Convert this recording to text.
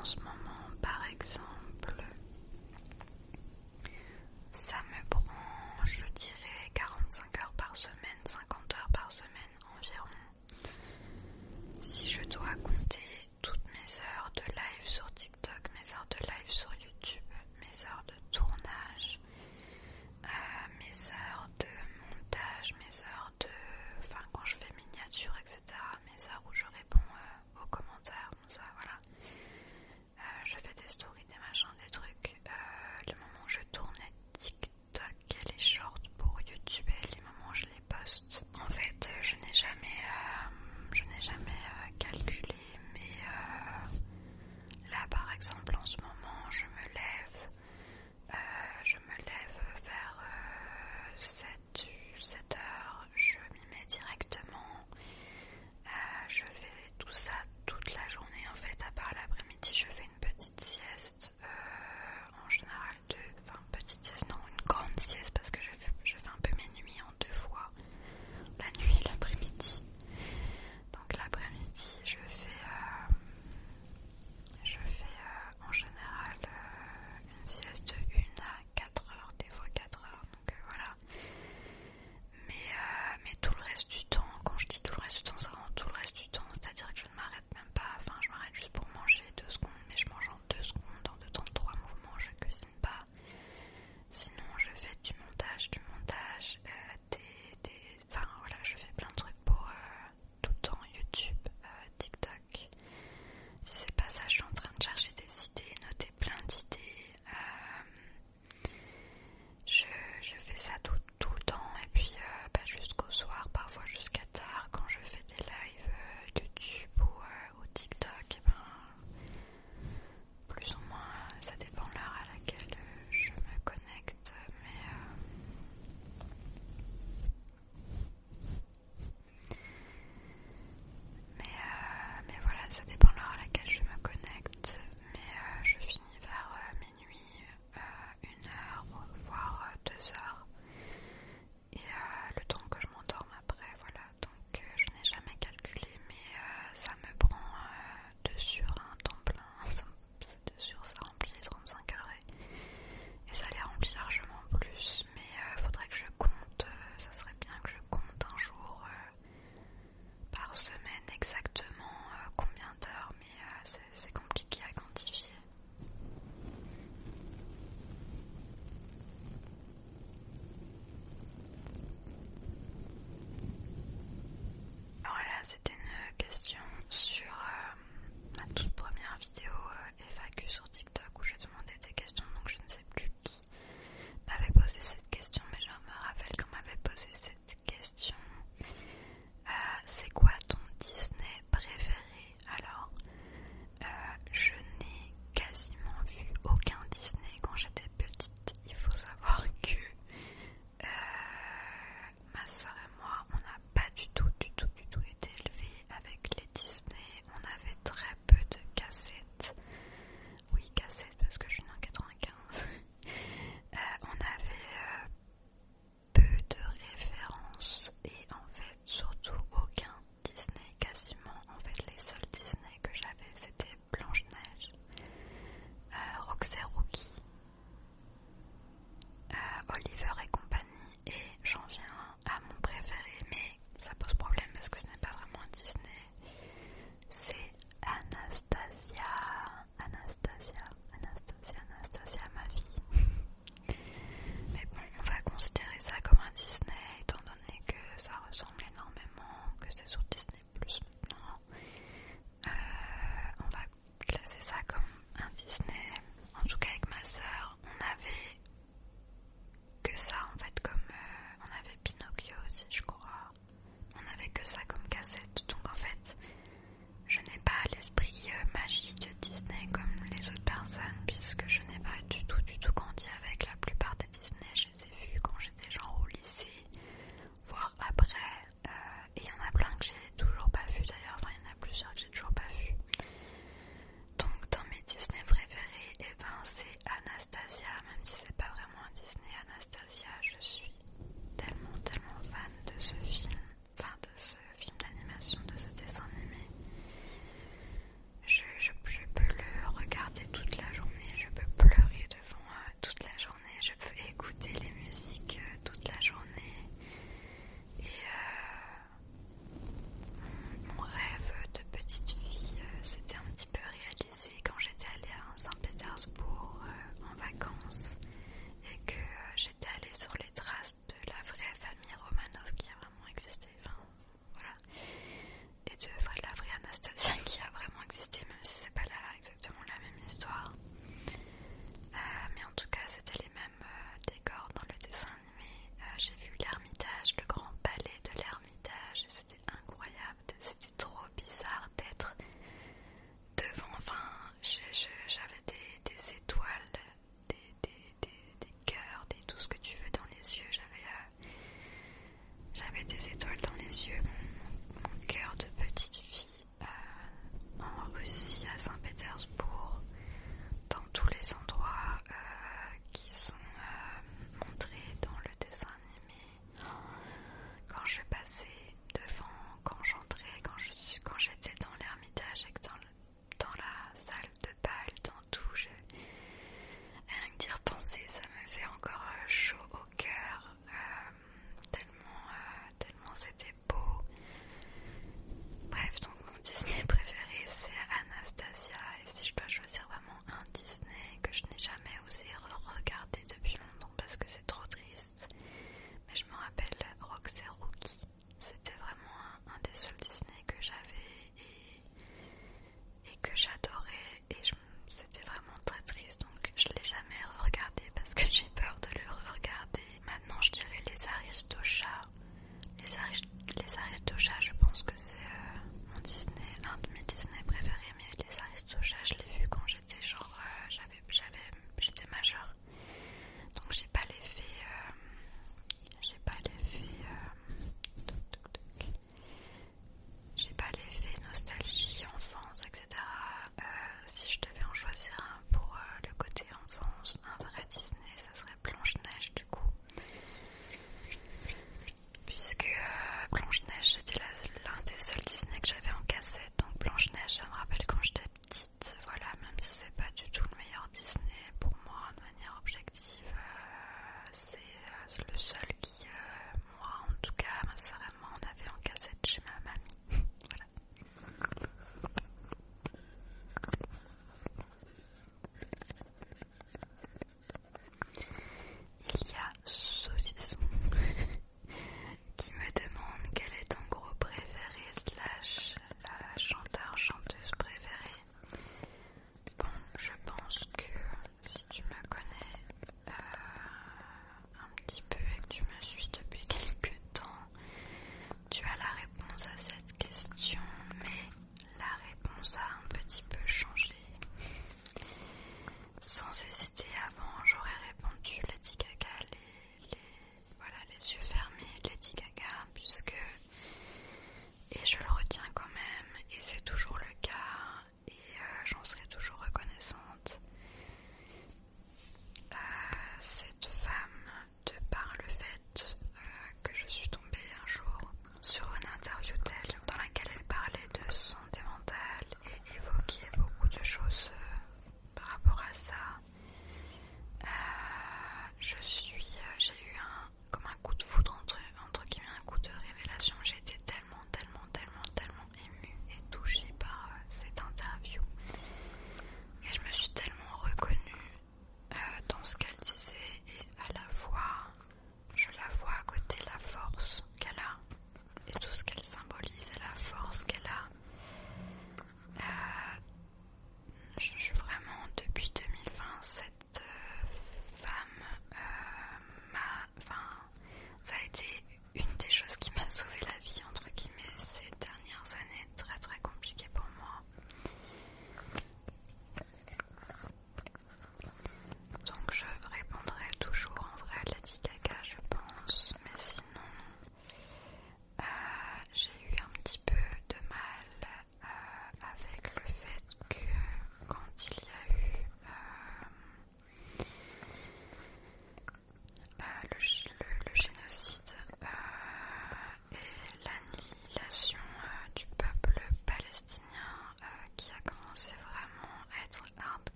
en ce moment, par exemple.